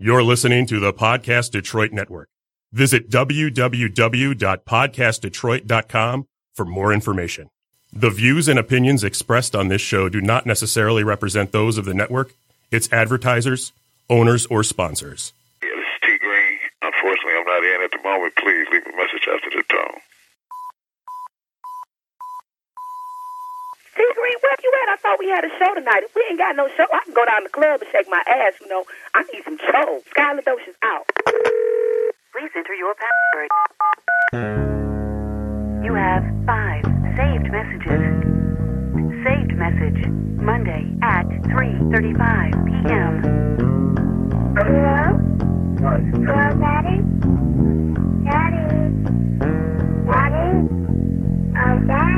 You're listening to the Podcast Detroit Network. Visit www.podcastdetroit.com for more information. The views and opinions expressed on this show do not necessarily represent those of the network, its advertisers, owners, or sponsors. Yeah, this is T Green. Unfortunately, I'm not in at the moment. Please leave a message after the tone. T Green, where you at? I thought we had a show tonight. If we ain't got no show, I can go down to the club and shake my ass. You know, I need some show. Skylar Dosh is out. Please enter your password. You have five saved messages. Saved message Monday at 3:35 p.m. Hello? Hello, Daddy? Daddy? Daddy? Oh, Daddy?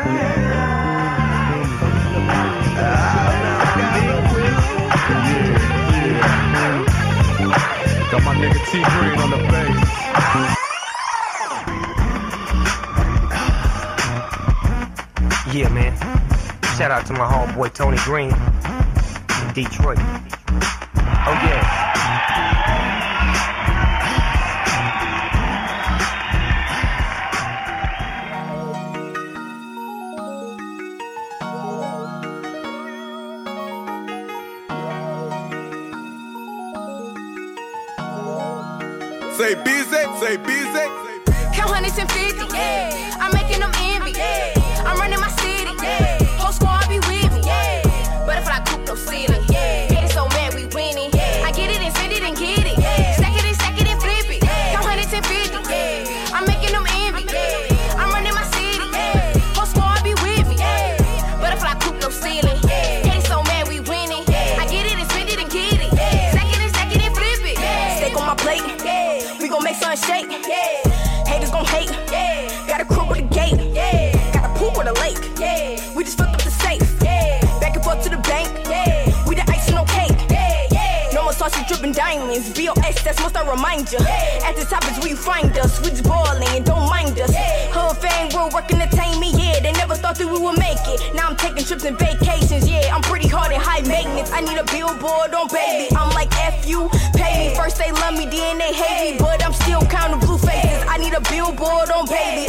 nigga T Green on the bass. Yeah, man. Shout out to my homeboy Tony Green in Detroit. Say busy, say busy. Count hundreds and fifty, yeah. I'm making them envy, yeah. I'm running my diamonds. BOS, that's must I remind ya. At the top is where you find us. We just ballin' and don't mind us. Hood fame, real work entertain me, yeah. They never thought that we would make it. Now I'm taking trips and vacations, yeah. I'm pretty hard and high maintenance. I need a billboard on baby. I'm like F you, pay me. First they love me, then they hate me, but I'm still counting blue faces. I need a billboard on baby.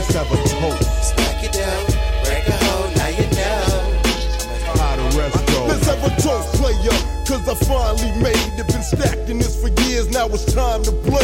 that's ever toast. Stack it down, break a hole, now you know. How the rest go. Let's have a toast, player, cause I finally made it. Been stacking this for years, now it's time to blow.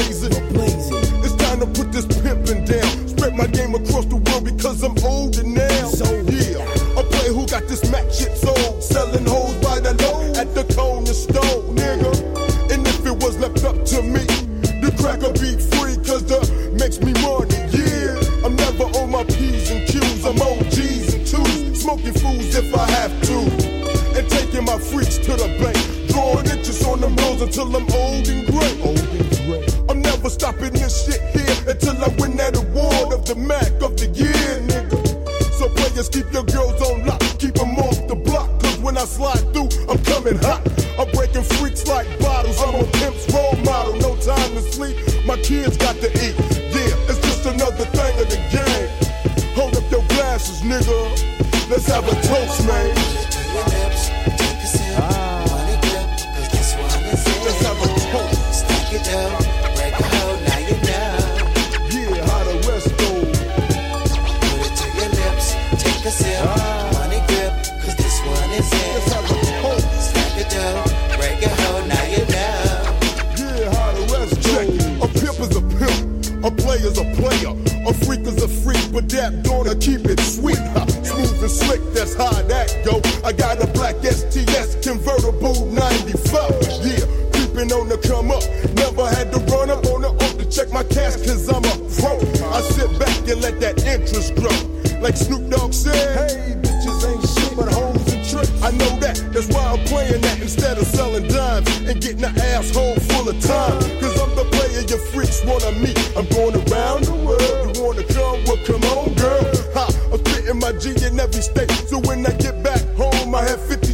My G in every state. So when I get back home, I have 52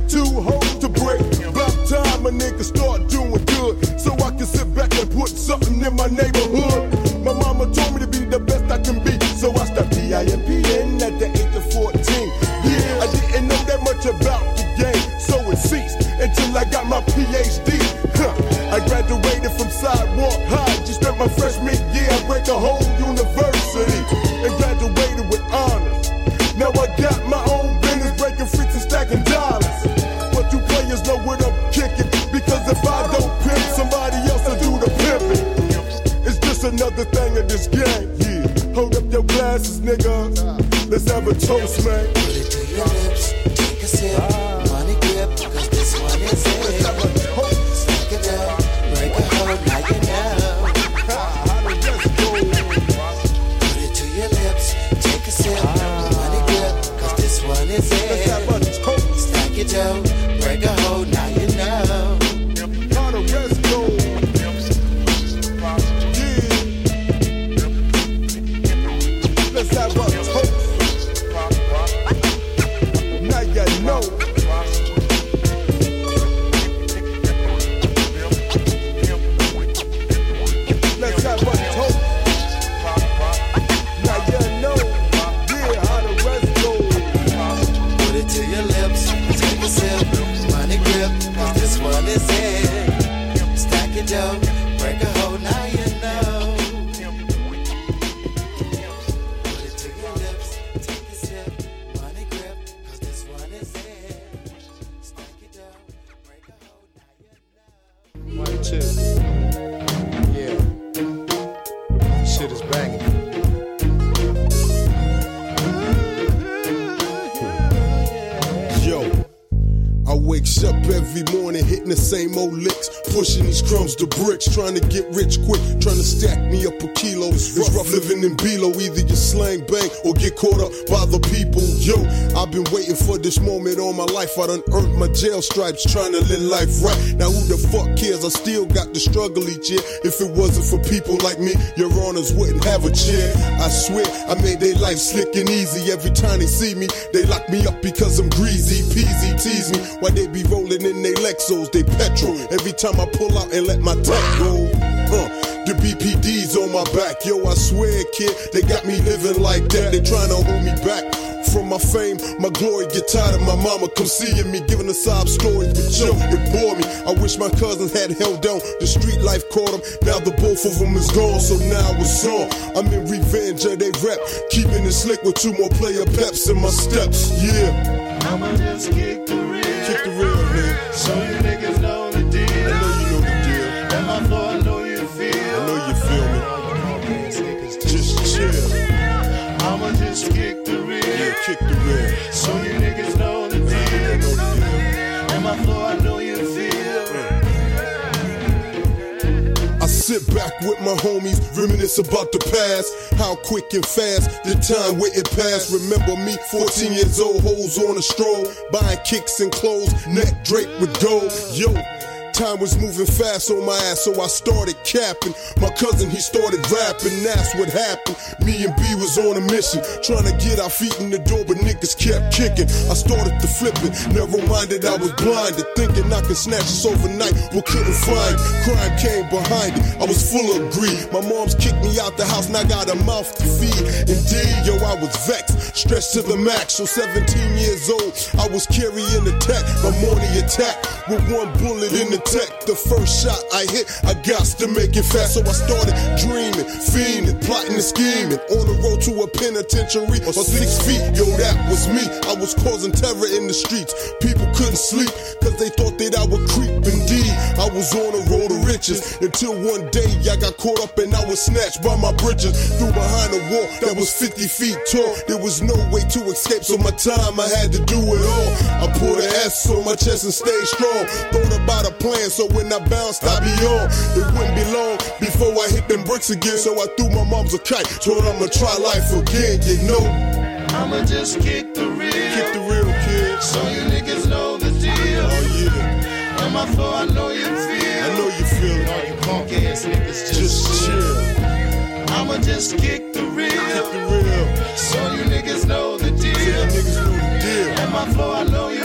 wakes up every morning hitting the same old licks, pushing these crumbs to bricks, trying to get rich quick, trying to stack me up a kilo. It's rough living in Below, either you slang bang or get caught up by the people. Yo, I've been waiting for this moment all my life. I done earned my jail stripes, trying to live life right. Now who the fuck cares? I still got to struggle each year. If it wasn't for people like me, your honors wouldn't have a chair. I swear, I made their life slick and easy. Every time they see me, they lock me up because I'm greasy. Peasy tease me while they be rolling in they Lexos, they petrol. Every time I pull out and let my tech go. Huh. The BPD's on my back, yo, I swear, kid, they got me living like that. They trying to hold me back from my fame, my glory. Get tired of my mama come seeing me, giving a sob story, but yo, it bore me. I wish my cousins had held down. The street life caught them, now the both of them is gone, so now it's on. I'm in revenge of they rep, keeping it slick with two more player peps in my steps, yeah. I'ma just kick the So you niggas know the deal. I know you know the deal. And my floor, I know you feel. I know you feel me. Just chill. I'ma just kick the rear. Yeah, kick the rear. Sit back with my homies, reminisce about the past. How quick and fast the time where it passed. Remember me, 14 years old, hoes on a stroll, buying kicks and clothes, neck draped with gold. Yo. Time was moving fast on my ass, so I started capping. My cousin, he started rapping, that's what happened. Me and B was on a mission, trying to get our feet in the door, but niggas kept kicking. I started to flip it, never minded I was blinded, thinking I could snatch this overnight, but couldn't find. it. Crime came behind it, I was full of greed. My mom's kicked me out the house, and I got a mouth to feed. Indeed, yo, I was vexed, stressed to the max. So 17 years old, I was carrying the tech, a morning attack with one bullet in the tech. The first shot I hit, I got to make it fast. So I started dreaming, fiending, plotting and scheming. On the road to a penitentiary or six feet, yo, that was me. I was causing terror in the streets. People couldn't sleep because they thought that I would creep. Indeed, I was on a road to riches until one day I got caught up and I was snatched by my britches. Through behind a wall that was 50 feet tall. There was no way to escape, so my time I had to do it all. I put an S on my chest and stayed strong. Thought about a plan, so when I bounced, I be on. It wouldn't be long before I hit them bricks again. So I threw my mom's a kite, told I'ma try life again, you know. I'ma just kick the real, Kick the real kid. So you niggas know the deal. Oh yeah. And my flow, I know you feel. I know you feel it. All you punk ass niggas just, Just chill. I'ma just kick the real. Kick the real. So you niggas know the deal. You niggas know the deal. And my flow, I know you.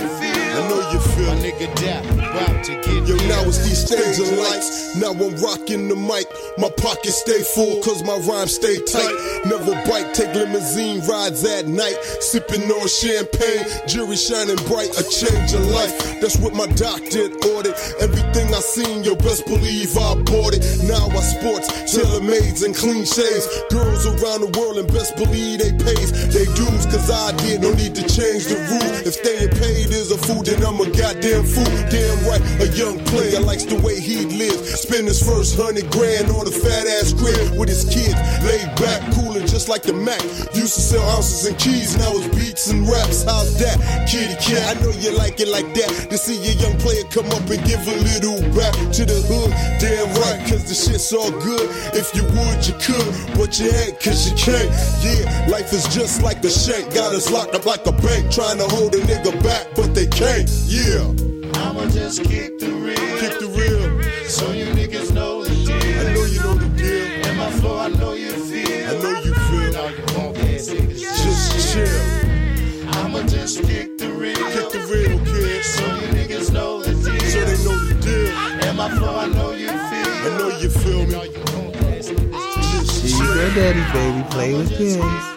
I know you feel My nigga Dap, about to get Yo, now it's these staging lights. Now I'm rocking the mic. My pockets stay full, cause my rhymes stay tight. Never bite, take limousine rides at night. Sipping on champagne, jury shining bright. A change of life, that's what my doctor ordered. Everything I seen, yo, best believe I bought it. Now I sports, tailor mades and clean shaves. Girls around the world, and best believe they pays they dues, cause I did. No need to change the rule. If staying paid is a fool, then I'm a goddamn fool. Damn right, a young player likes the way he lives. Spend his first hundred grand on a fat ass crib with his kid. Laid back, cooling just like the Mac. Used to sell ounces and keys, now it's beats and raps. How's that? Kitty cat, I know you like it like that. To see a young player come up and give a little back to the hood. Damn right, cause the shit's all good. If you would, you could, but you ain't cause you can't. Yeah, life is just like a shank. Got us locked up like a bank, trying to hold a nigga back, but they can't. Yeah, I'ma just kick the real. kick the real. So you niggas know the deal. I know you know the deal. And my flow, I know you feel. I know you feel. All you punk ass niggas Just chill. I'ma just kick the real. Kick the real, kid. So you niggas know the deal. So they know the deal. And my flow, I know you feel. I know you feel me. All you punk ass niggas just She's your daddy, baby. Play with kids.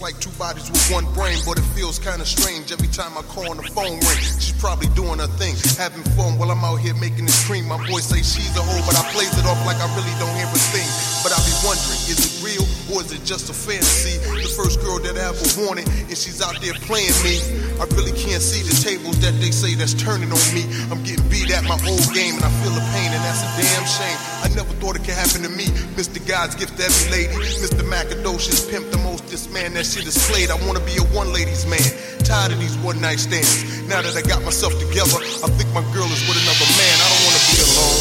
Like two bodies with one brain, but it feels kinda strange every time I call and the phone ring. She's probably doing her thing, having fun while I'm out here making this cream. My boy say she's a hoe, but I plays it off like I really don't hear a thing. But I be wondering, is it real or is it just a fantasy? The first girl that I ever wanted, and she's out there playing me. I really can't see the tables that they say that's turning on me. I'm getting beat at my old game, and I feel the pain, and that's a damn shame. I never thought it could happen to me. Mr. God's gift to every lady. Mr. Macadocious pimp, the most this man that shit is played. I wanna be a one ladies man. Tired of these one night stands. Now that I got myself together, I think my girl is with another man. I don't wanna be alone.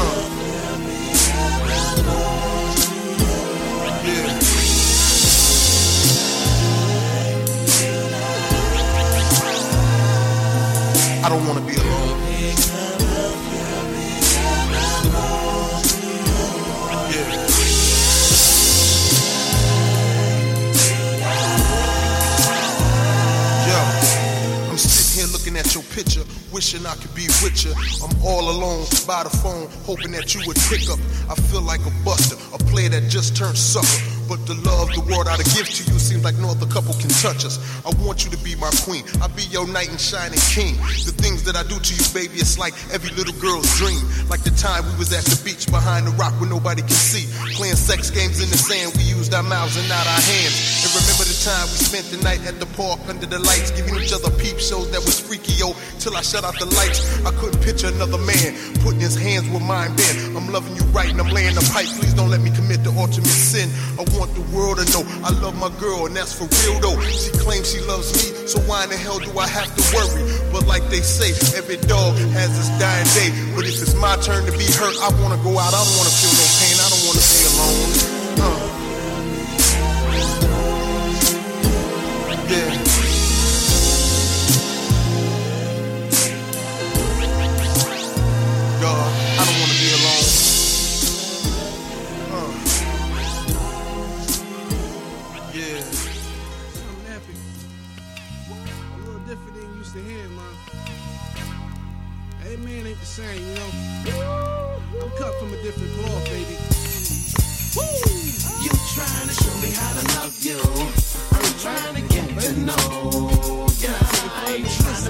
Uh. I don't wanna be at your picture, wishing I could be with you. I'm all alone by the phone, hoping that you would pick up. I feel like a buster, a player that just turned sucker. But the love, the world I'd give to you seems like no other couple can touch us. I want you to be my queen. I'll be your knight and shining king. The things that I do to you, baby, it's like every little girl's dream. Like the time we was at the beach behind the rock where nobody can see. Playing sex games in the sand, we used our mouths and not our hands. And remember the time we spent the night at the park under the lights, giving each other peep shows that was freaky, yo. Till I shut out the lights, I couldn't picture another man putting his hands where mine been. I'm loving you right and I'm laying the pipe. Please don't let me commit the ultimate sin. I want the world to know I love my girl and that's for real though. She claims she loves me, so why in the hell do I have to worry? But like they say, every dog has its dying day. But if it's my turn to be hurt, I wanna go out. I don't wanna feel no pain.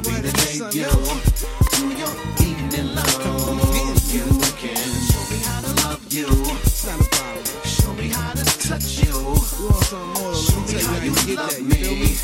To be the debut to your evening love. You can show me how to love you. Show me how to touch you. Show me how you love me.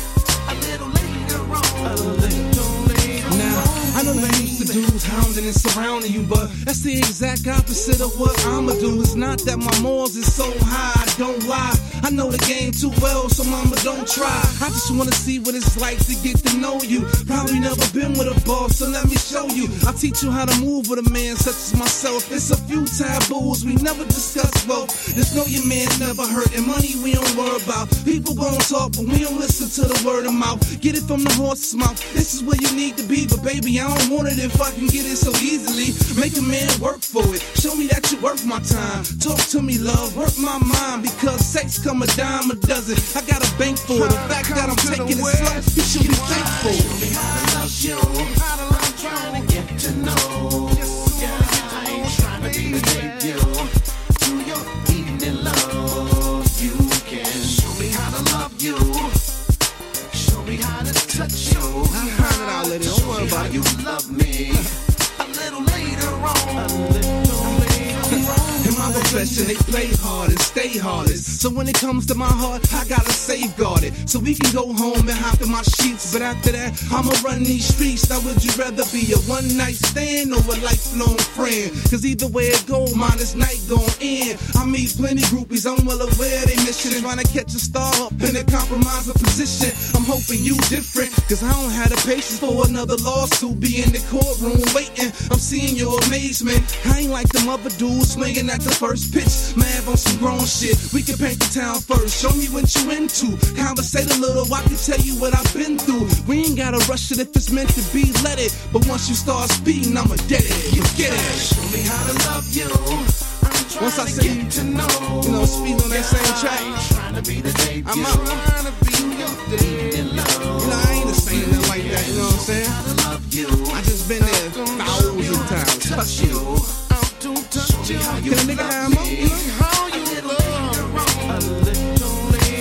A little later on. A little later Now, I know that used to dudes hounding and surrounding you, but that's the exact opposite of what I'ma do. It's not that my morals is so high, I don't lie. I know the game too well, so mama don't try. I just wanna see what it's like to get to know you. Probably never been with a boss, so let me show you. I'll teach you how to move with a man such as myself. It's a few taboos we never discuss wealth. Just know your man never hurt, and money we don't worry about. People gon' talk, but we don't listen to the word of mouth. Get it from the horse's mouth. This is where you need to be, but baby, I don't want it if I can get it so easily. Make a man work for it. Show me that you're worth my time. Talk to me, love. Work my mind because sex come a dime a dozen. I got a bank for it. The fact that I'm taking it slow, you should be thankful. Show me how to love you. I'm trying to get to know. I ain't trying to be the debut to your evening love. You can show me how to love you. Show me how to touch you. I it. Don't worry Show me how about it. you love me. A little later on. Profession, they play hard and stay hardest. So when it comes to my heart, I gotta safeguard it. So we can go home and hop in my sheets. But after that, I'ma run these streets. Now would you rather be a one night stand or a lifelong friend? Cause either way it go, mine is night gon' end. I meet plenty groupies, I'm well aware they mission. Trying to catch a star up in a compromising position. I'm hoping you different. Cause I don't have the patience for another lawsuit. Be in the courtroom waiting. I'm seeing your amazement. I ain't like them other dudes swinging at the first pitch. Mad on some grown shit. We can paint the town first. Show me what you into. Conversate a little. I can tell you what I've been through. We ain't gotta rush it if it's meant to be. Let it. But once you start speeding, I'ma dead it. You get it. Show me how to love you. I'm Once I see get to know you know, speed on that same track. I ain't trying to be the debut. I'm out. trying to be your love. You know, I ain't a saint nothing like that. You know what I'm saying? I just been there thousand times. Touch you. Can a nigga have more? You know?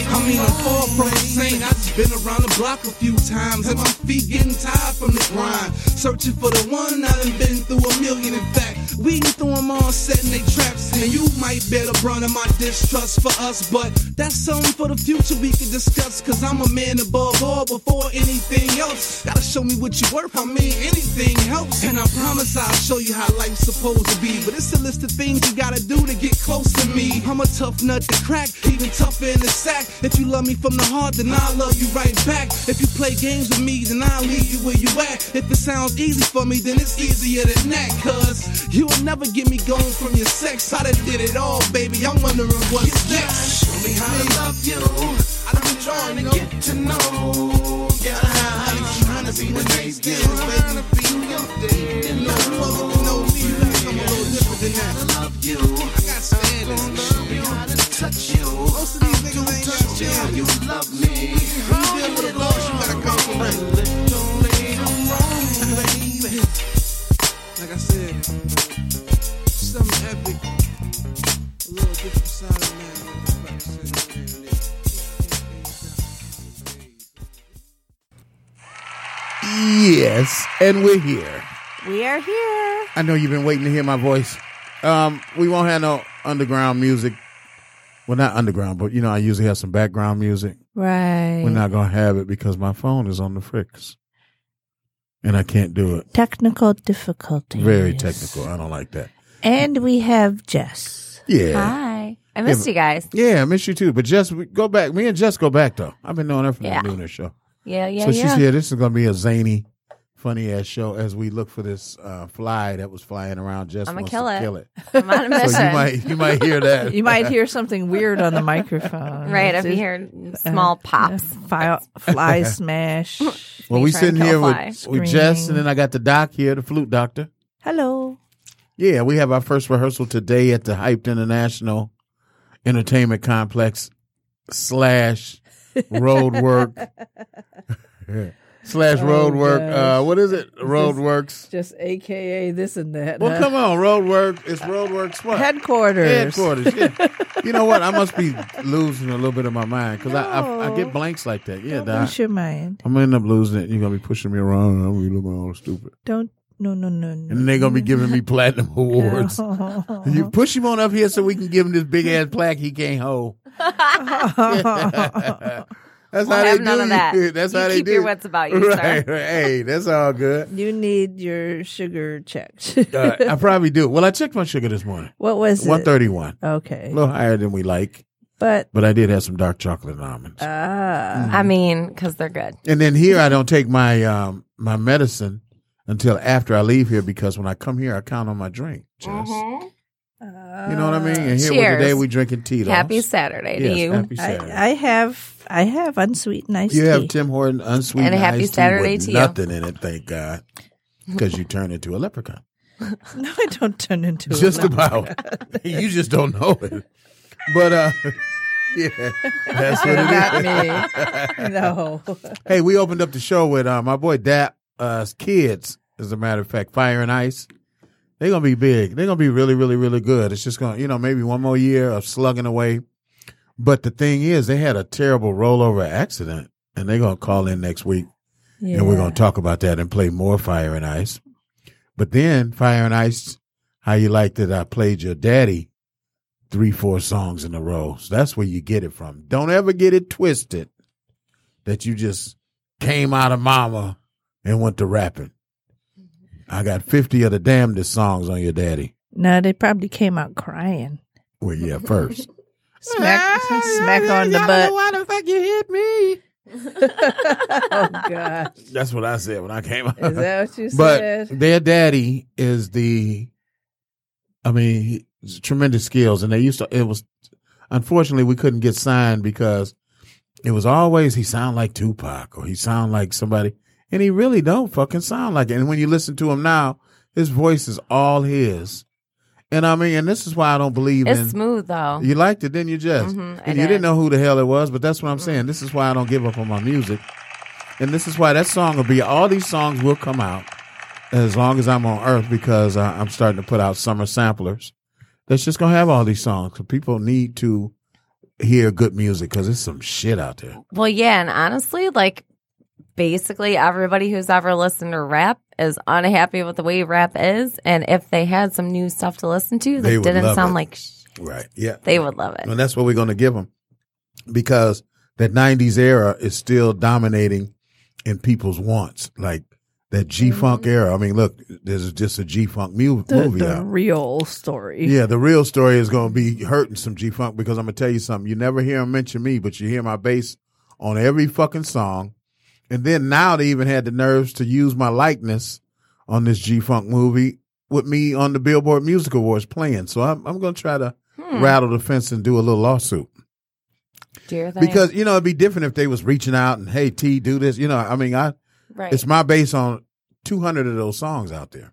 I mean, I'm far from a. I just been around the block a few times, and my feet getting tired from the grind. Searching for the one I done been through a million. In fact, we can throw them all setting they traps, and you might bear the brunt of my distrust for us. But that's something for the future we can discuss. Cause I'm a man above all before anything else. Gotta show me what you're worth. I mean, anything helps. And I promise I'll show you how life's supposed to be. But it's a list of things you gotta do to get close to me. I'm a tough nut to crack, even tougher in the sack. If you love me from the heart, then I'll love you right back. If you play games with me, then I'll leave you where you at. If it sounds easy for me, then it's easier than that. Cause you will never get me going from your sex. I done did it all, baby. I'm wondering what's next. Show me how to love you. I'm trying to get to know ya. I ain't trying to be the debut. Trying to be your evening love. You want to know me, you gotta a little different than that. I love you. I got standards. Show me how to touch you. Most of these niggas ain't me how you love me. You deal with a you gotta come from I said, something epic. A little different side of man. like I said, man, Yes, and we're here. We are here. I know you've been waiting to hear my voice. Um, we won't have no underground music. Well, not underground, but you know, I usually have some background music. Right. We're not gonna have it because my phone is on the fricks, and I can't do it. Technical difficulties. Very technical. I don't like that. And we have Jess. Yeah. Hi. I missed Yeah, you guys. Yeah, I miss you too. But Jess, we go back. Me and Jess go back though. I've been knowing her from Yeah. the Nooner show. Yeah, yeah, so she's yeah. here. This is gonna be a zany, funny ass show as we look for this uh, fly that was flying around. just I'ma wants kill to it. kill it. I'm on a So you might you might hear that. You might hear something weird on the microphone. Right, if you Just, hear small pops. Fly, fly smash. Well, we trying sitting here with, fly. with Jess, and then I got the doc here, the flute doctor. Hello. Yeah, we have our first rehearsal today at the Hyped International Entertainment Complex slash Road Work slash Oh, roadwork. gosh. Uh, what is it? Roadworks. Just AKA this and that. Well, huh? come on, roadwork. It's roadworks. What? Headquarters. Headquarters. Yeah. you know what? I must be losing a little bit of my mind because I, I I get blanks like that. Yeah, Doc. lose your mind. I'm gonna end up losing it. You're gonna be pushing me around. and I'm gonna be looking all stupid. Don't. No, no, no, no. And they're gonna be giving me platinum awards. You push him on up here so we can give him this big ass plaque he can't hold. That's We'll how have they none do of you. that. That's You how they keep do. your wits about you, right, sir. right. Hey, that's all good. You need your sugar checked. Uh, I probably do. Well, I checked my sugar this morning. what was it? One thirty one. Okay. A little higher than we like, But but I did have some dark chocolate and almonds. ah, I mean, because they're good. And then here, I don't take my um my medicine until after I leave here because when I come here, I count on my drink. Jess. Mm-hmm. You know what I mean? And here Cheers. today we drinking tea. Happy Saturday to Yes, you. Happy Saturday. I, I have I have unsweetened iced you tea. have Tim Horton unsweetened And a happy iced tea Saturday with to you. nothing in it, thank God, because you turn into a leprechaun. no, I don't turn into a just leprechaun. about. you just don't know it. But uh, yeah, that's what it Not is. me. No. hey, we opened up the show with uh, my boy Dap uh, kids. As a matter of fact, Fire and Ice. They're gonna be big. They're gonna be really, really, really good. It's just gonna, you know, maybe one more year of slugging away. But the thing is, they had a terrible rollover accident, and they're gonna call in next week, and we're gonna talk about that and play more Fire and Ice. But then Fire and Ice, how you like that I played your daddy three, four songs in a row. So that's where you get it from. Don't ever get it twisted that you just came out of mama and went to rapping. I got 50 of the damnedest songs on your daddy. No, they probably came out crying. Well, yeah, first. Smack, ah, smack on the butt. Why the fuck you hit me? oh God! That's what I said when I came out. Is that what you but said? their daddy is the, I mean, he- he's tremendous skills, and they used to. It was, unfortunately, we couldn't get signed because it was always he sound like Tupac or he sound like somebody, and he really don't fucking sound like it. And when you listen to him now, his voice is all his. And I mean, and this is why I don't believe It's in. smooth though. You liked it, didn't you, Jess? Mhm, and you did. didn't know who the hell it was, but that's what I'm saying. This is why I don't give up on my music. And this is why that song will be, all these songs will come out as long as I'm on earth because I, I'm starting to put out summer samplers. That's just going to have all these songs. So people need to hear good music because there's some shit out there. Well, yeah, and honestly, like basically everybody who's ever listened to rap is unhappy with the way rap is, and if they had some new stuff to listen to that didn't sound it. like, sh- Right. Yeah. they would love it. And that's what we're going to give them because that 90s era is still dominating in people's wants. Like that G Funk mm-hmm. era. I mean, look, there's just a G Funk mu- The, movie the out. real story. Yeah, the real story is going to be hurting some G Funk because I'm going to tell you something. You never hear him mention me, but you hear my bass on every fucking song. And then now they even had the nerves to use my likeness on this G Funk movie with me on the Billboard Music Awards playing. So I'm, I'm going to try to Hmm. rattle the fence and do a little lawsuit. Thing. Because, you know, it'd be different if they was reaching out and, hey, T, do this. You know, I mean, I, Right. it's my bass on 200 of those songs out there.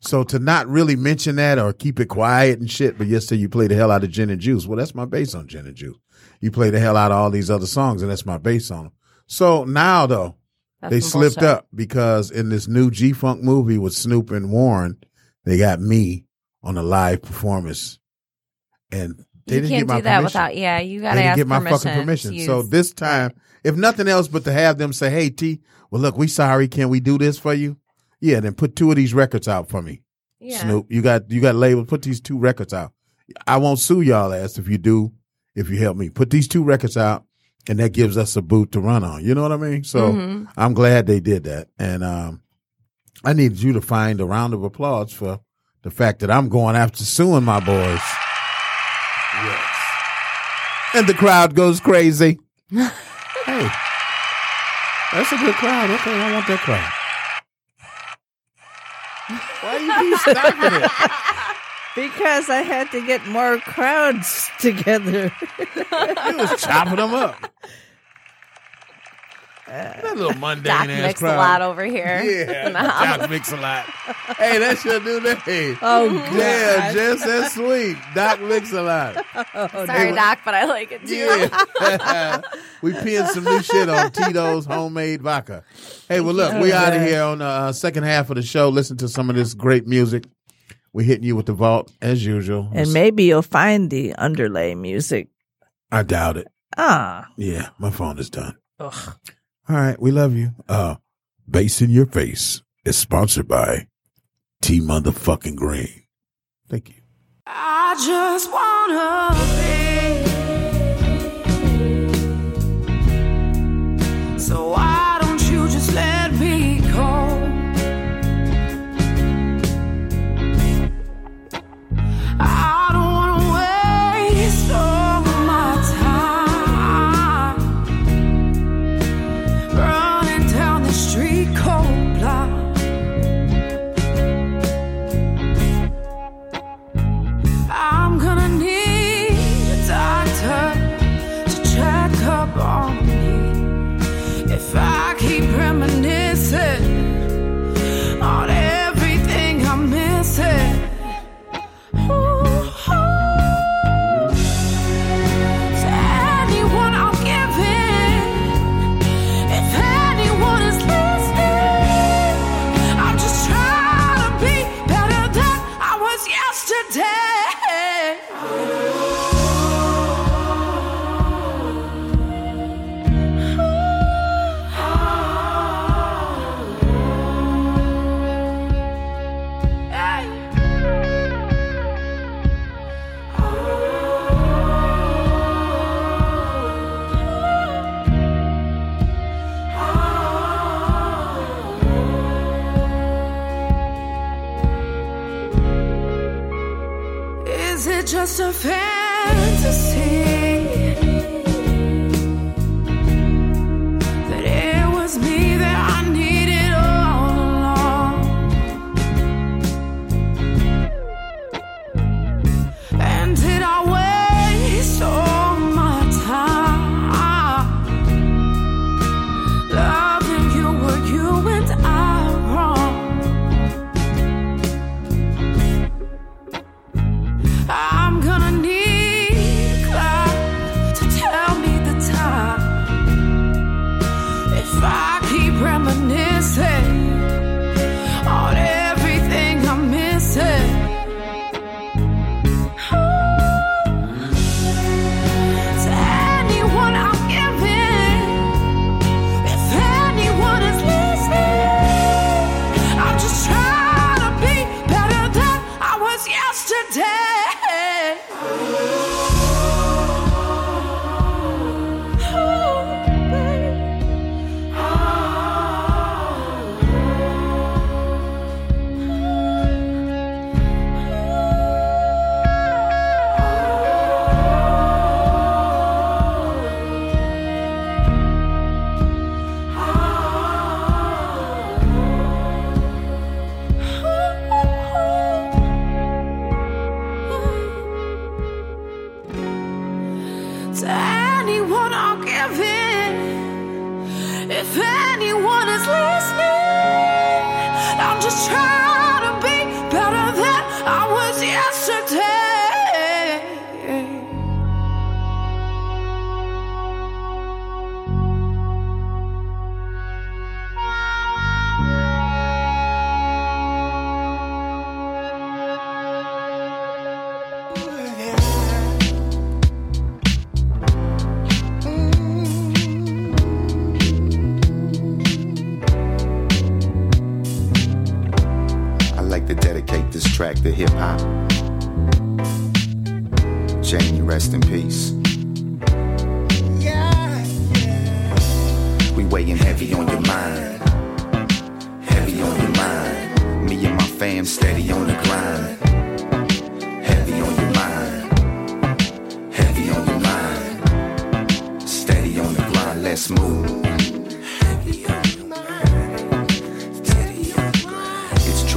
So to not really mention that or keep it quiet and shit, but yesterday you play the hell out of Gin and Juice. Well, that's my bass on Gin and Juice. You play the hell out of all these other songs, and that's my bass on them. So now though, That's they slipped bullshit. up because in this new G Funk movie with Snoop and Warren, they got me on a live performance, and they you didn't can't get my do that permission. without. Yeah, you got They didn't get my fucking permission. So this time, if nothing else, but to have them say, "Hey T, well look, we sorry, can we do this for you?" Yeah, then put two of these records out for me. Yeah. Snoop, you got you got label. Put these two records out. I won't sue y'all ass if you do. If you help me, put these two records out, and that gives us a boot to run on. You know what I mean? So Mhm. I'm glad they did that, and um, I needed you to find a round of applause for the fact that I'm going after suing my boys. Yes. And the crowd goes crazy. hey, that's a good crowd. Okay, I want that crowd. Why are you keep stopping it? Because I had to get more crowds together. You was chopping them up. That little mundane Doc ass mix a lot over here. Yeah, In the house. Doc mix a lot. Hey, that's your new name. Oh, yeah, God. just that's sweet. Doc mix a lot. Sorry, Doc, but I like it too. Yeah. we pinned some new shit on Tito's homemade vodka. Hey, well, look, we out of here on the uh, second half of the show. Listen to some of this great music. We're hitting you with the vault as usual. And maybe you'll find the underlay music. I doubt it. Ah. Yeah, my phone is done. Ugh. All right, we love you. Uh, Bass in Your Face is sponsored by T Motherfucking Green. Thank you. I just wanna be. So why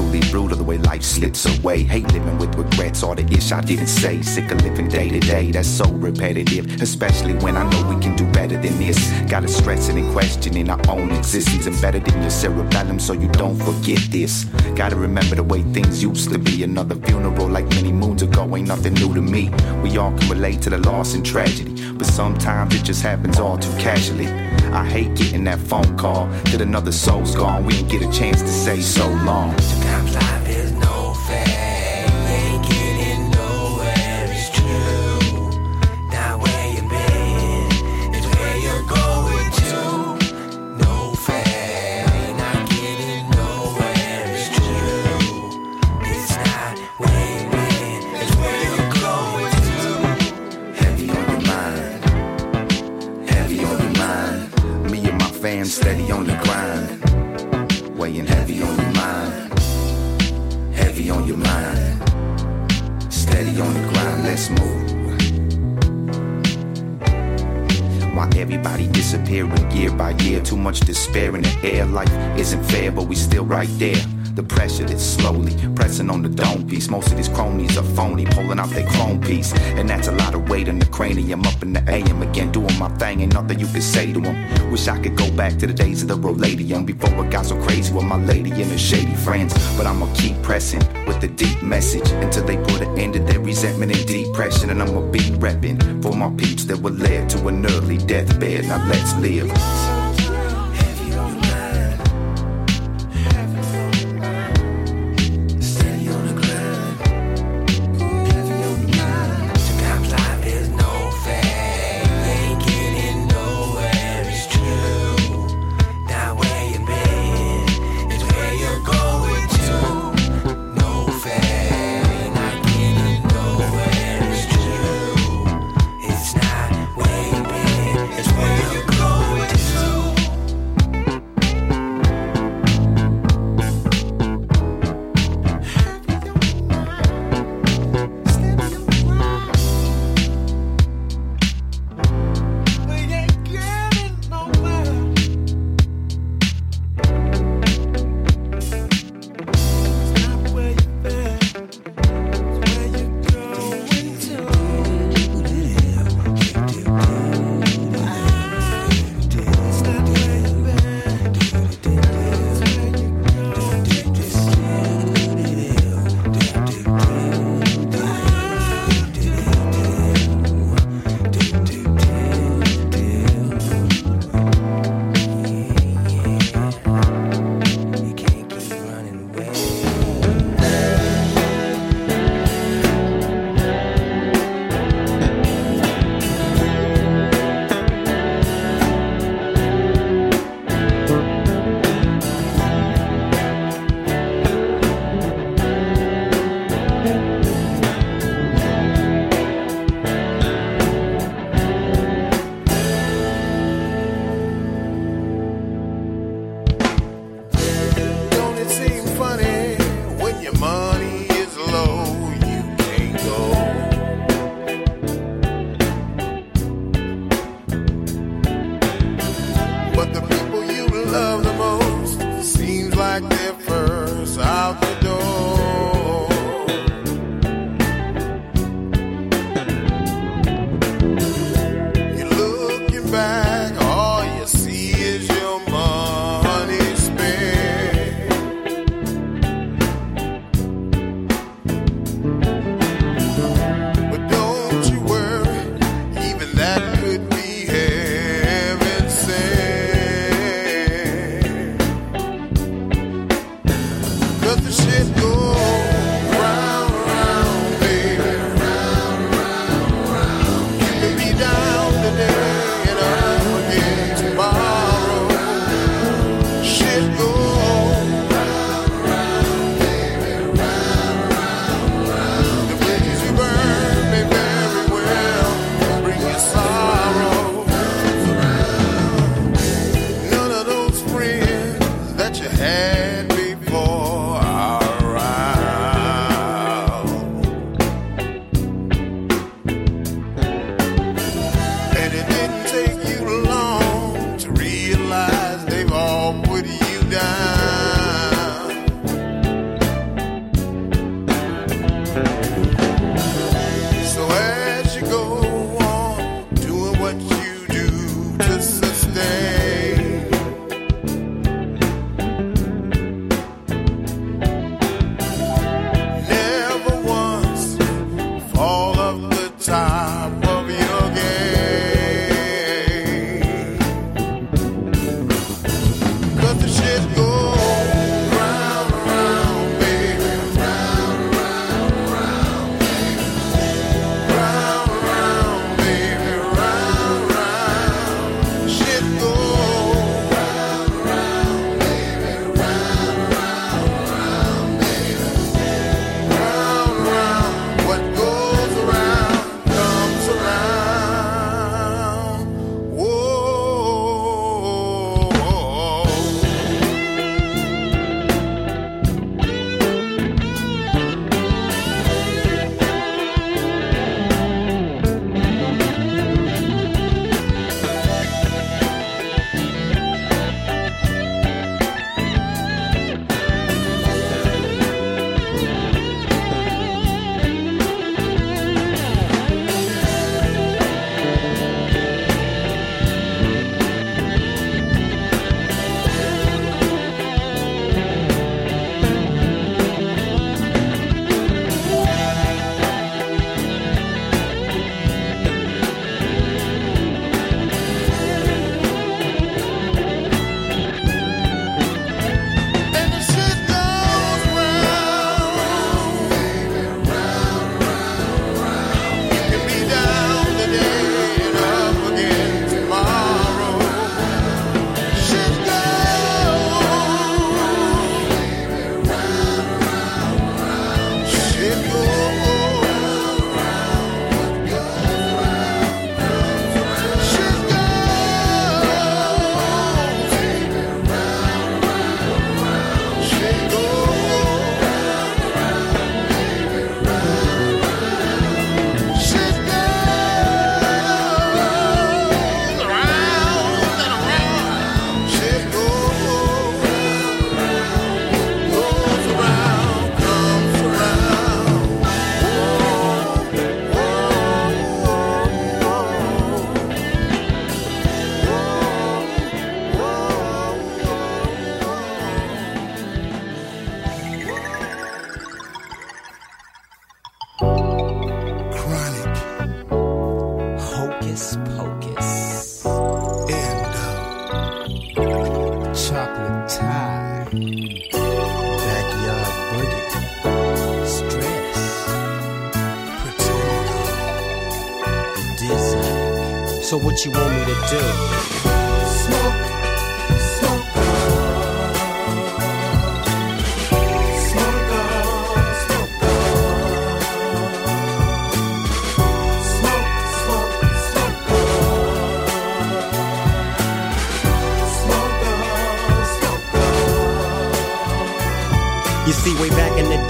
truly brutal the way life slips away. Hate living with regrets, all the ish I didn't say. Sick of living day to day, that's so repetitive. Especially when I know we can do better than this. Gotta stressing and questioning our own existence embedded in your cerebellum so you don't forget this. Gotta remember the way things used to be. Another funeral like many moons ago ain't nothing new to me. We all can relate to the loss and tragedy, but sometimes it just happens all too casually. I hate getting that phone call that another soul's gone. We didn't get a chance to say so long. Sometimes life is no Steady on the grind. Weighing heavy on your mind. Heavy on your mind. Steady on the grind, let's move. Why everybody disappearing year by year? Too much despair in the air. Life isn't fair, but we still right there. The pressure that's slowly pressing on the dome piece. Most of these cronies are phony, pulling out their chrome piece. And that's a lot of weight in the cranium. Up in the AM again, doing my thing. Ain't nothing you can say to them. Wish I could go back to the days of the Roladium before it got so crazy with my lady and her shady friends. But I'ma keep pressing with the deep message until they put an end to their resentment and depression. And I'ma be repping for my peeps that were led to an early deathbed. Now let's live.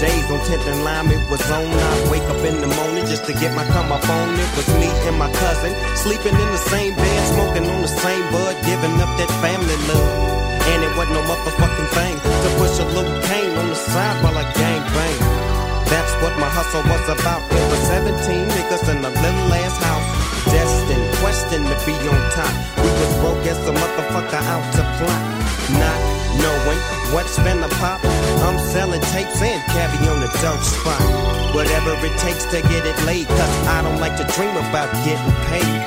Days on 10th and Lime, it was on. I'd wake up in the morning just to get my come up on. It was me and my cousin, sleeping in the same bed, smoking on the same bud, giving up that family love. And it wasn't no motherfucking thing to push a little cane on the side while I gang bang. That's what my hustle was about. It was 17 niggas in a little ass house. Destined, questing to be on top. We was broke as a motherfucker out to plot. Not knowing what's finna pop. I'm selling tapes and cabbie on the dope spot. Whatever it takes to get it laid, cause I don't like to dream about getting paid.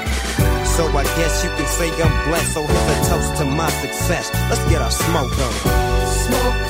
So I guess you can say I'm blessed. So here's a toast to my success. Let's get our smoke on. Smoke.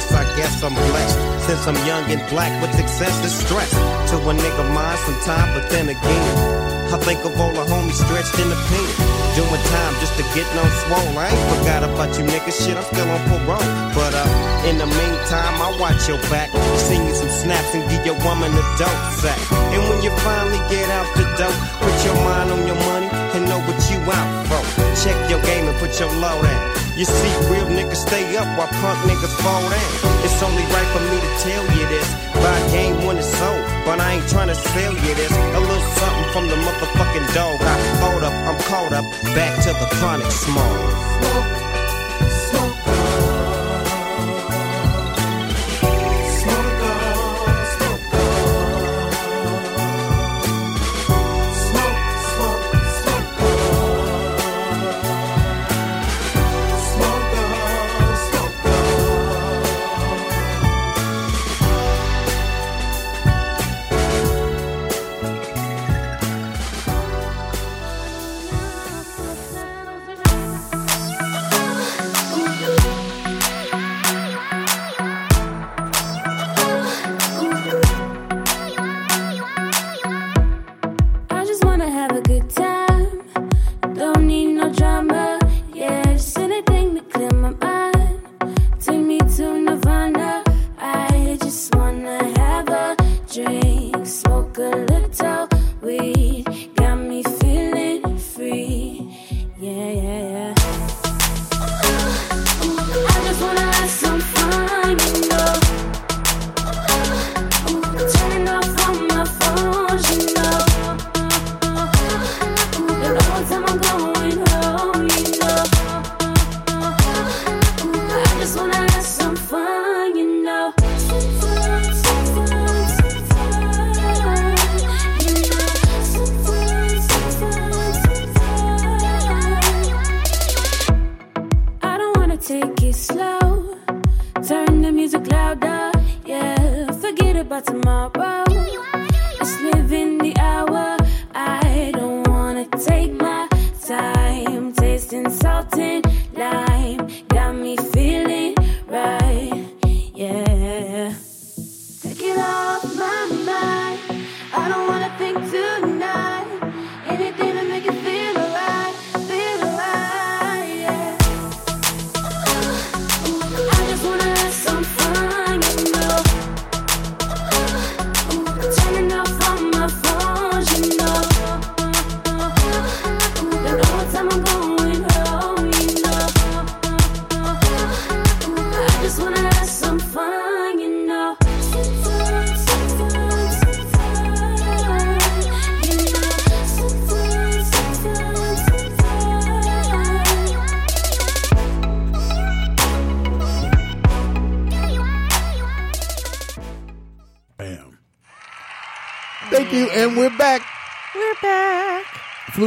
For the S. I guess I'm blessed. Since I'm young and black with success is stress. To a nigga mind sometime, but then again, I think of all the homies stretched in the pen. Doing time just to get no swole. I ain't forgot about you niggas, shit, I'm still on parole. But uh, in the meantime, I watch your back. Send you some snaps and give your woman a dope sack. And when you finally get out the dope, put your mind on your money and know what you out for. Check your game and put your load down. You see, real niggas stay up while punk niggas fall down. It's only right for me to tell you this. Buy game when it's sold, but I ain't trying to sell you this. A little something from the motherfucking dog. I hold up, I'm caught up, back to the chronic smoke.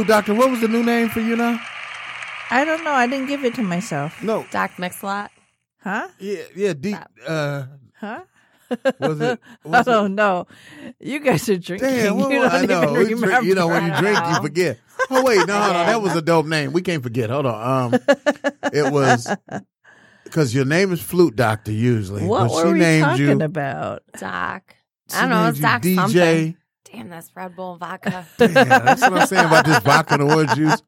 Flu Doctor, what was the new name for you now? I don't know. I didn't give it to myself. No. Doc Mixlot. Huh? Yeah, yeah. Deep. uh, Huh? was it? I Was it don't know. You guys are drinking. Damn, what you don't I know. even We drink- you know, when you drink, you forget. Oh wait, no, hold on. That was a dope name. We can't forget. Hold on. Um, it was because your name is Flute Doctor usually. What were she we named talking you. about? Doc. I don't know. It's Doc DJ. something. Damn, that's Red Bull and vodka. Damn, that's what I'm saying about this vodka and orange juice.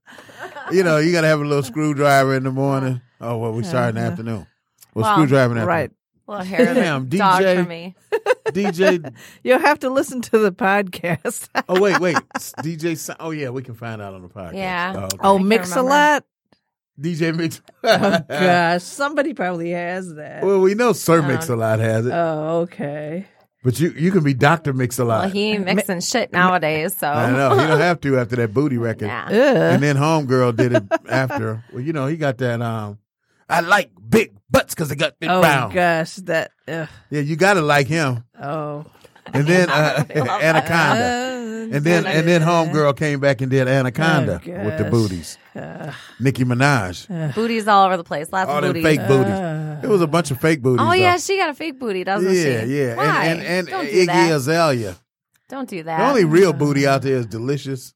You know, you got to have a little screwdriver in the morning. Oh well, we start in the Uh-huh. afternoon. Well, Well, screwdriver in the right. Little hair of the Damn, dog DJ. for me. DJ. You'll have to listen to the podcast. Oh wait, wait. DJ. Si- Oh yeah, we can find out on the podcast. Yeah. Oh, okay. oh, mix a lot. DJ Mix. Oh gosh, somebody probably has that. Well, we know Sir Uh, Mix a lot has it, Oh, okay. But you you can be Doctor Mix a Well, lot. he ain't mixing shit nowadays, so I know he don't have to after that booty record. Nah. And then Homegirl did it after. Well, you know he got that. Um, I like big butts because they got big Oh round. gosh, that. Ugh. Yeah, you got to like him. Oh. And then uh, Anaconda. Uh, And then and then Homegirl came back and did Anaconda Oh, with the gosh. booties. Uh, Nicki Minaj. booties all over the place. Lots All of them booties. fake booties. It was a bunch of fake booties. oh though. yeah, she got a fake booty, doesn't yeah, she? yeah. Why? And and, Don't do Iggy that. Azalea. Don't do that. The only real booty out there is delicious.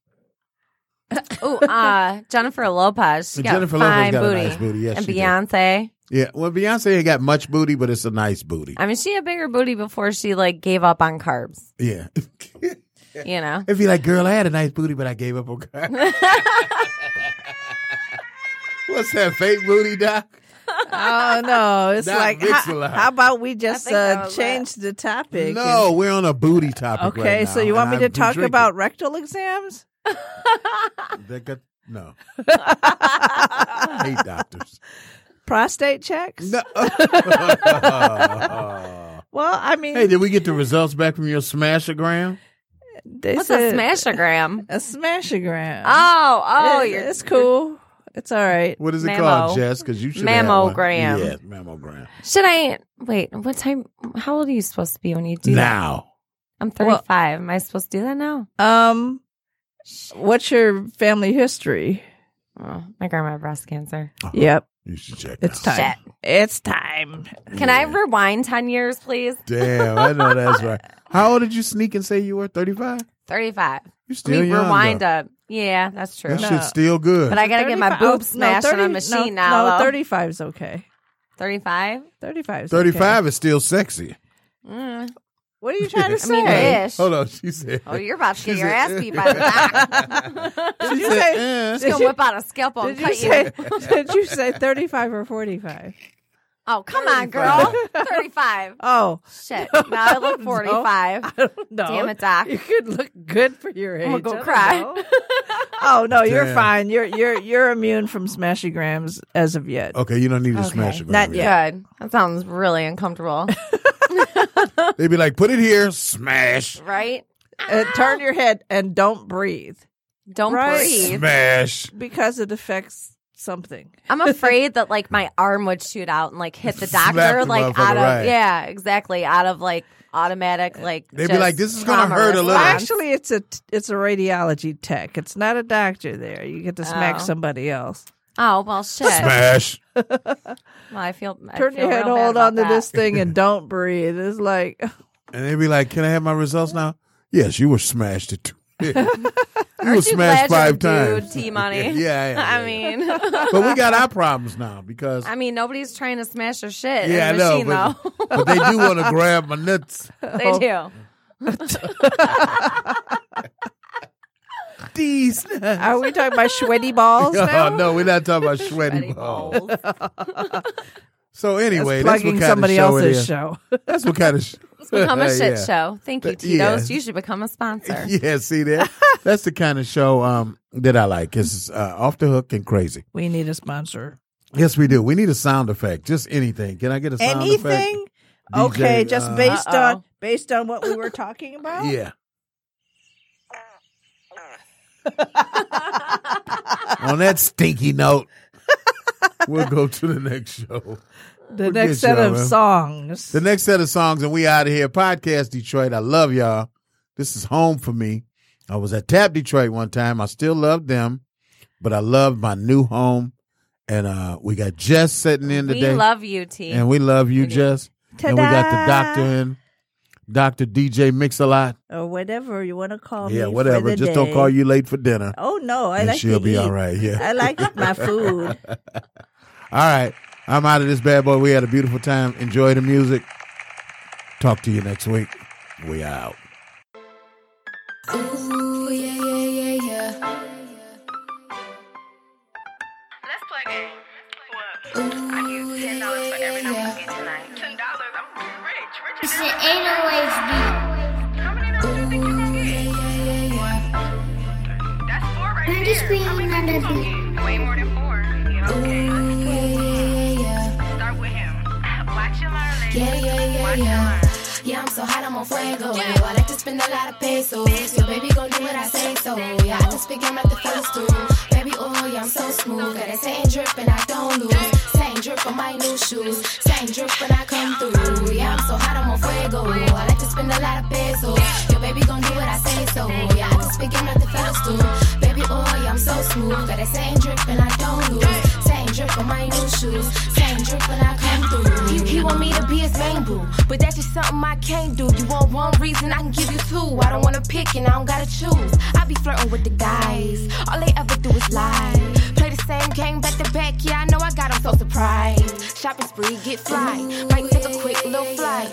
Oh, uh, Jennifer Lopez. She got Jennifer Lopez fine got a nice booty. Yes, and she did. Beyonce. Yeah. Well, Beyonce ain't got much booty, but it's a nice booty. I mean, she had bigger booty before she like gave up on carbs. Yeah. You know. If you like, girl, I had a nice booty, but I gave up on carbs. What's that fake booty, Doc? Oh no, it's Doc like mix how, lot. how about we just think that uh, was change the topic? No, we're on a booty topic. and- right okay, now, so you want me and to I've been talk drinking. about rectal exams? That got- no. I hate doctors. Prostate checks? No. Well, I mean, hey, did we get the results back from your smashogram? they What's said a smashogram? a smashogram. Oh, oh, It- you're it's cool. It's all right. What is it Mammo. called, Jess? Because you should have had one. Mammogram. Yeah, mammogram. Should I wait? What time? How old are you supposed to be when you do that? Now. I'm 35. Am I supposed to do that now? Um, what's your family history? Oh, my grandma had breast cancer. Yep, You should check. it's now. time. It's time. Can I rewind 10 years, please? Damn, I know that's right. How old did you sneak and say you were? 35? 35. You still we young, rewind though. up. Yeah, that's true. That shit's still good. But I gotta get my 35 oh, boobs smashed no, on a machine no, now. No, though. 35 is okay. 35? 35 is 35 is still sexy. Mm. What are you trying to I say? mean, ish. Hold on, she said. Oh, you're about to get your said- ass beat by the doc. Did you say? eh. Just Did gonna whip out a scalpel and did you cut say? you. Did you say 35 or 45? Oh, come on, girl. 35. Oh, Shit. Now I look 45. no. Damn it, Doc. You could look good for your age. I'm gonna go cry. oh no, you're Damn. fine. You're you're you're immune from smashograms as of yet. Okay, you don't need to Okay. smash it. Not yet. Good. That sounds really uncomfortable. They'd be like, put it here, smash, right? Uh, turn your head and don't breathe Don't Right. breathe. smash. because it affects something. I'm afraid that like my arm would shoot out and like hit the doctor, the like motherfucker, out of right. yeah, exactly, out of like automatic like. They'd be like, "This is gonna trauma hurt a little." Actually, it's a it's a radiology tech. It's not a doctor there. You get to smack Oh. somebody else. Oh well, shit. Smash. Well, I feel. I Turn feel your head, hold about on to this thing, and don't breathe. It's like And they'd be like, can I have my results now? Yes, you were smashed at two. You were Aren't you smashed glad five times. dude, T Money? yeah, yeah, I mean, But we got our problems now because I mean, nobody's trying to smash their shit. yeah, in the know, machine, but, though. but they do want to grab my nuts. they do. Oh. These. Are we talking about sweaty balls oh, now? Oh, no, we're not talking about sweaty Sweaty balls. balls. So anyway, That's that's, plugging what kind somebody of show it else's is. show. That's what kind of. Sh- It's become a shit Yeah. show. Thank you, But- Tito's. yeah. You should become a sponsor. Yeah, see that? That's the kind of show um, that I like. It's uh, off the hook and crazy. We need a sponsor. Yes, we do. We need a sound effect. Just anything. Can I get a sound effect? Anything? DJ, okay, just uh, based Uh-oh. on based on what we were talking about. Yeah. On that stinky note, we'll go to the next show. The We'll next set of man. songs. The next set of songs, and we out of here. Podcast Detroit. I love y'all. This is home for me. I was at Tap Detroit one time. I still love them, but I love my new home. And uh, we got Jess sitting in today. We love you, T. And we love you, Jess. And we got the doctor in, Dr. DJ Mix a lot. or whatever you want to call me. Yeah, for whatever. the Just don't call you late for dinner. Oh no, I And like she'll to be eat. all right, yeah. I like my food. All right. I'm out of this bad boy. We had a beautiful time. Enjoy the music. Talk to you next week. We out. Ooh, yeah, yeah, yeah, yeah. Let's play a game. What? Ooh, I give you ten dollars for every number yeah, you get tonight. Ten dollars? I'm rich, richer It's than an ever. 808 How many numbers you think you gonna get? Yeah, yeah, yeah. That's four right I'm there. just being How many I'm fuego. Yo, I like to spend a lot of pesos. Your baby gon' do what I say so. Yeah, I just I'm at the first two. Baby, oh, yeah, I'm so smooth. Got that same drip and I don't lose. Same drip on my new shoes. Same drip when I come through. Yeah, I'm so hot, I'm on fuego. I like to spend a lot of pesos. Your baby gon' do what I say so. Yeah, I just I'm at the first two. Baby, oh, yeah, I'm so smooth. Got that same drip and I don't lose. Drip on my new shoes. Same drip when I come through. He, he want me to be his main boo, but that's just something I can't do. You want one reason, I can give you two. I don't wanna pick and I don't gotta choose. I be flirting with the guys, all they ever do is lie. Play the same game back to back, yeah, I know I got 'em so surprised. Shopping spree, get fly, might take a quick little flight.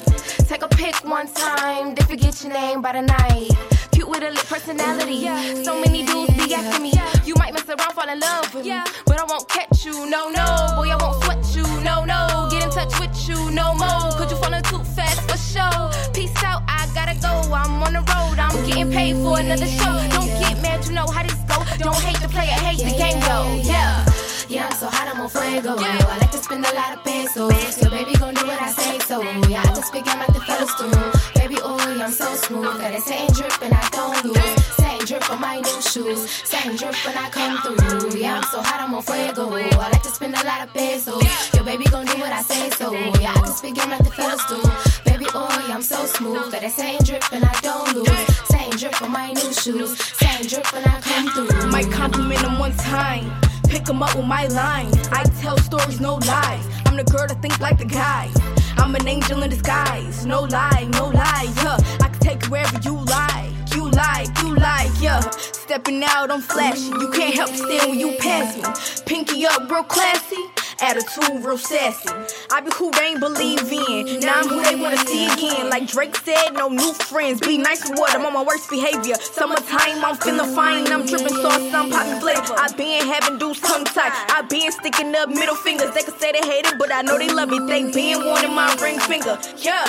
Take a pic one time, then forget your name by the night. Cute with a lit personality, so many dudes be asking me. You might mess around, fall in love with me, but I won't catch you. No, no, boy, I won't sweat you. No, no, get in touch with you no more. Could you falling too fast for sure? Peace out, I gotta go. I'm on the road, I'm getting paid for another show. Don't get mad, you know how this go. Don't hate the player, hate the game though. Yeah. Yeah, I'm so hot, I'm on fuego. I like to spend a lot of pesos. Your baby gon' do what I say so. Yeah, I just I'm at the first two. Baby, oh, yeah, I'm so smooth. Got that same drip and I don't lose. Same drip on my new shoes. Same drip when I come through. Yeah, I'm so hot, I'm on fuego. I like to spend a lot of pesos. Your baby gon' do what I say so. Yeah, I just figure I'm the first two. Baby, oh, yeah, I'm so smooth. Got that same drip and I don't lose. Same drip on my new shoes. Same drip when I come through. Might compliment him one time. Pick him up with my line. I tell stories, no lies. I'm the girl that think like the guys. I'm an angel in disguise. No lie, no lie, yeah. I can take you wherever you like. You like, you like, yeah. Stepping out, I'm flashy. You can't help but stand when you pass me. Pinky up, real classy. Attitude real sassy. I be who they ain't believe in. Now I'm who they wanna see again. Like Drake said, no new friends. Be nice with what? I'm on my worst behavior. Summertime, I'm feeling fine. I'm dripping sauce, I'm popping flavor. I been having dudes tongue tied. I been sticking up middle fingers. They can say they hate it, but I know they love it. They been wanting my ring finger. Yeah,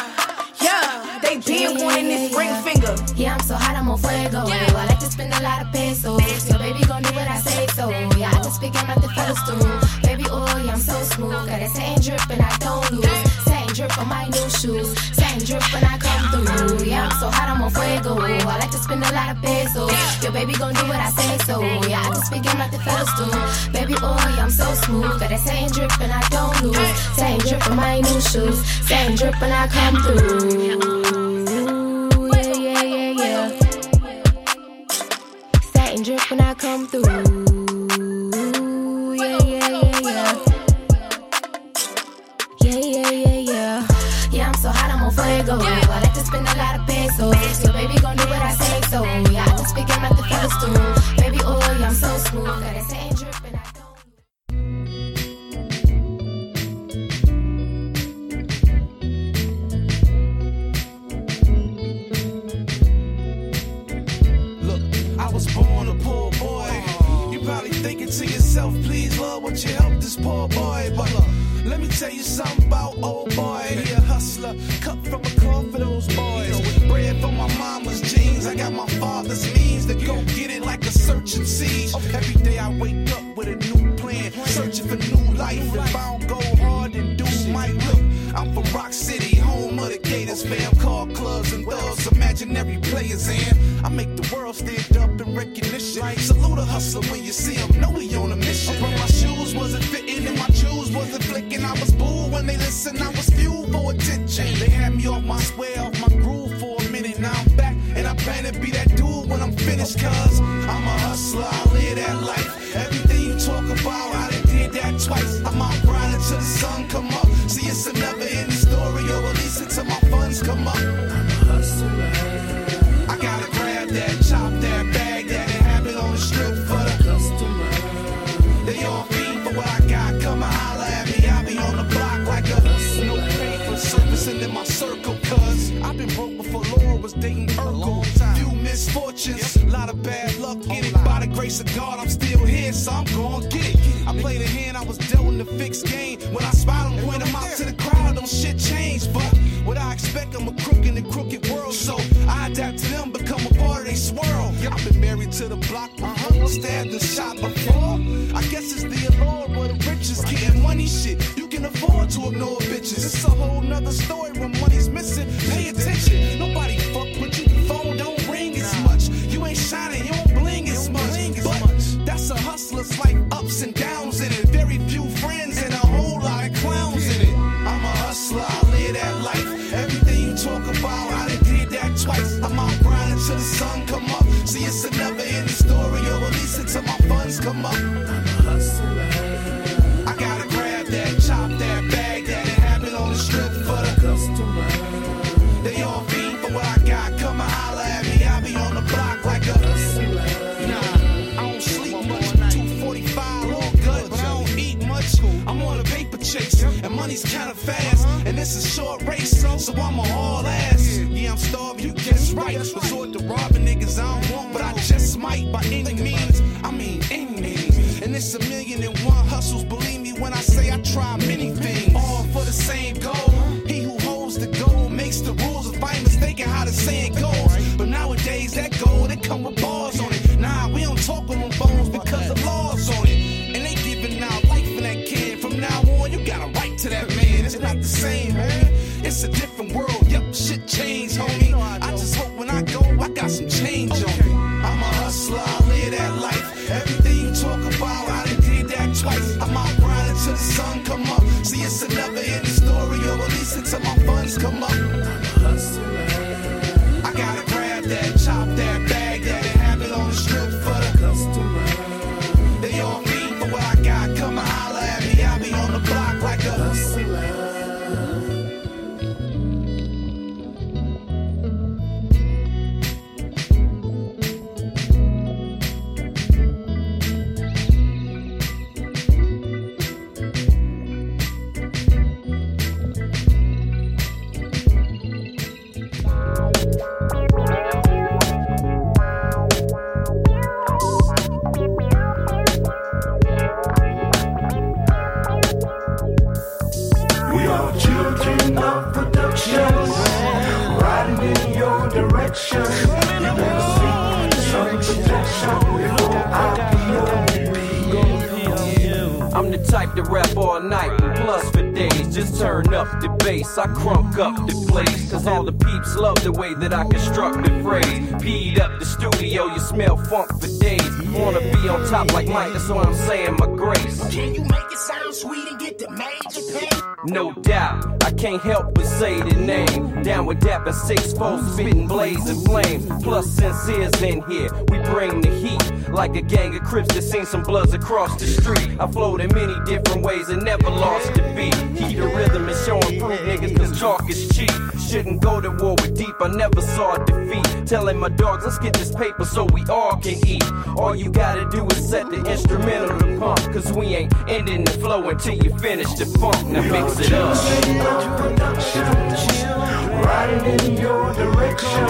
yeah. They been wanting this ring finger. Yeah, I'm so hot, I'm on fuego. I like to spend a lot of pesos. Your baby gon' do what I say so. Just I'm at the two. Baby, oh, yeah, I'm so smooth. Got that same drip and I don't lose. Same drip on my new shoes. Same drip when I come through. Yeah, I'm so hot, I'm on fuego. I like to spend a lot of pesos. Your baby gon' do what I say so. Yeah, I just I'm at the first two. Baby, oh, yeah, I'm so smooth. Got that same drip and I don't lose. Same drip on my new shoes. Same drip when I come through. Yeah, yeah, yeah, yeah. Satin drip when I come through. Hot, I'm on fuego. I like to spend a lot of pesos. Your baby gon' do what I say so. Yeah, I just figure I'm at the first two. Baby, oh, yeah, I'm so smooth. Got that same drip and I don't. Look, I was born a poor boy. You probably thinking to yourself, please, Lord, would you help this poor boy? But look, let me tell you something about old boy. He a hustler, cut from a cloth for those boys. Bread from my mama's jeans. I got my father's means to go get it like a search and siege. Every day I wake up with a new plan, searching for new life. If I don't go hard, then dudes might look. I'm from Rock City, home of the Gators, fam, car clubs and thugs, imaginary players in. I make the world stand up in recognition. Salute a hustler when you see him, finished, cuz money's kinda fast. And this is short race, so I'm a all ass. Yeah, I'm starving, you guess right. Resort to robbing niggas I don't want, but I just might by any means. I mean, any means. And it's a million and one hustles. Believe me when I say I try many things. All for the same goal. He who holds the goal makes the rules. I ain't mistaken how the saying goes. But nowadays that gold, it come with bars on it. Nah, we don't talk on them It's a different world. Yep, shit changed, homie. I crunk up the place. Cause all the peeps love the way that I construct the phrase. Peed up the studio, you smell funk for days. Wanna be on top like Mike, that's why I'm saying my grace. Can you make it sound sweet and get the major pay? No doubt, I can't help but say the name. Down with Dapper six four, spitting blazing flames. Plus, sincere's in here, we bring the heat. Like a gang of crips that seen some bloods across the street. I flowed in many different ways and never lost the beat. Keep the rhythm and show and prove niggas cause talk is cheap. Shouldn't go to war with deep, I never saw defeat. Telling my dogs, let's get this paper so we all can eat. All you gotta do is set the instrumental to pump. Cause we ain't ending the flow until you finish the funk. Now up. riding in your direction.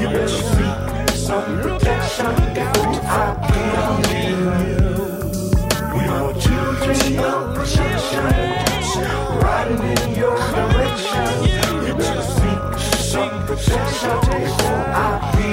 You better seek some protection before I be you. We are children of production, riding in your direction. You better seek some protection before I be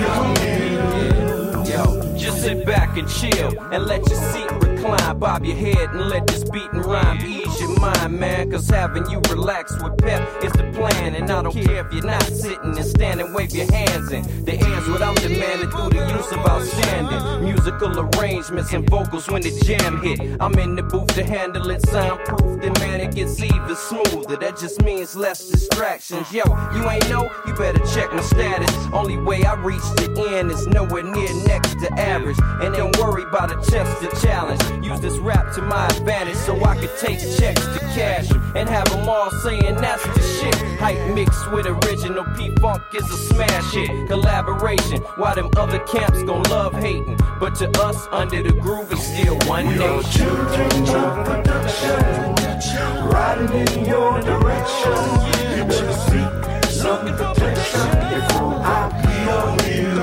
you. Yo, just sit back and chill and let your seat recline. Bob your head and let this beat and rhyme ease your mind, man. Cause having you relax with pep is the plan. And I don't care if you're not sitting and standing, wave your hands in the airs without demanding through the use of outstanding musical arrangements and vocals when the jam hit. I'm in the booth to handle it soundproof. Then man, it gets even smoother. That just means less distractions. Yo, you ain't know? You better check my status. Only way I reach the end is nowhere near next to average. And don't worry about a attempts to challenge. Use this rap to my advantage so I can take to cash and have them all saying that's the shit. Hype mixed with original P Funk is a smash hit. Collaboration, while them other camps gon' love hating. But to us, under the groove is still one nation. Children of production, riding in your direction. You better seek some protection before I pee on you.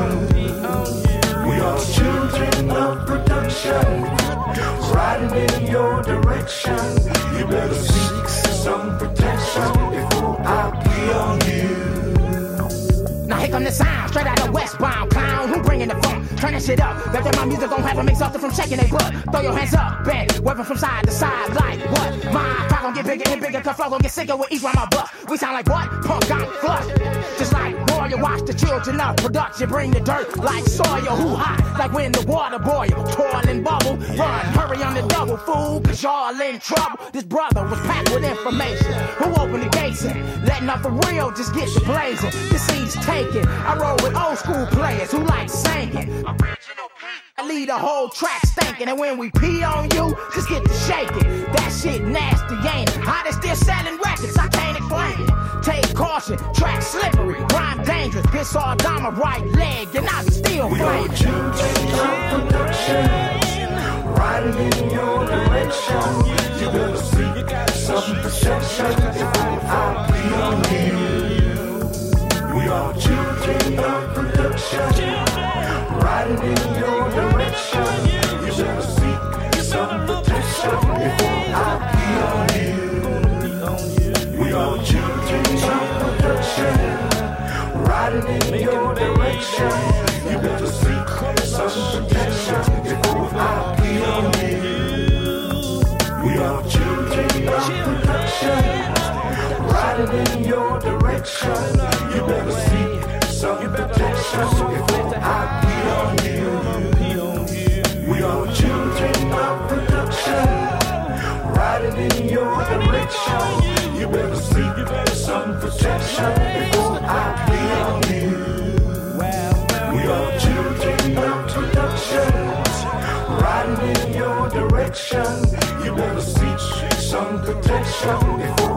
We are children of production, in your direction. You better seek some protection before I pee on you. Now here come the sound, straight out of westbound clown. Who bringing the funk? Turn that shit up. Bet that my music gon' have them exhausted from shaking their butt. Throw your hands up, bend, weapon from side to side, like what? My gon' get bigger and bigger, cause flow gon' get sicker with each round my butt. We sound like what? Punk got flush. Just like Warrior, watch the children of production bring the dirt like soil. Who hot? Like when the water boil, toil and bubble. Run, hurry on the double, fool, cause y'all in trouble. This brother was packed with information. Who opened the gates and letting off the real, just get the blazing. The seeds taken. I roll with old school players who like singing. I leave the whole track stinking, and when we pee on you, just get to shaking. That shit nasty, ain't it? How they still selling records? I can't explain it. Take caution, track slippery, rhyme dangerous. Piss all down my right leg, and I be still We are flaming. of production, riding in your direction. You better seek some protection before I pee on you. We are children of production, riding in your direction. You better seek some protection before I pee on you. We are children of production, riding in your direction. You better seek some protection before I pee on you. We are children of production, riding in your direction. You better seek some protection before I pee on you. We are children of production, riding in your direction. You better seek some protection before I pee on you. We are children of production, riding in your direction. You better seek some protection before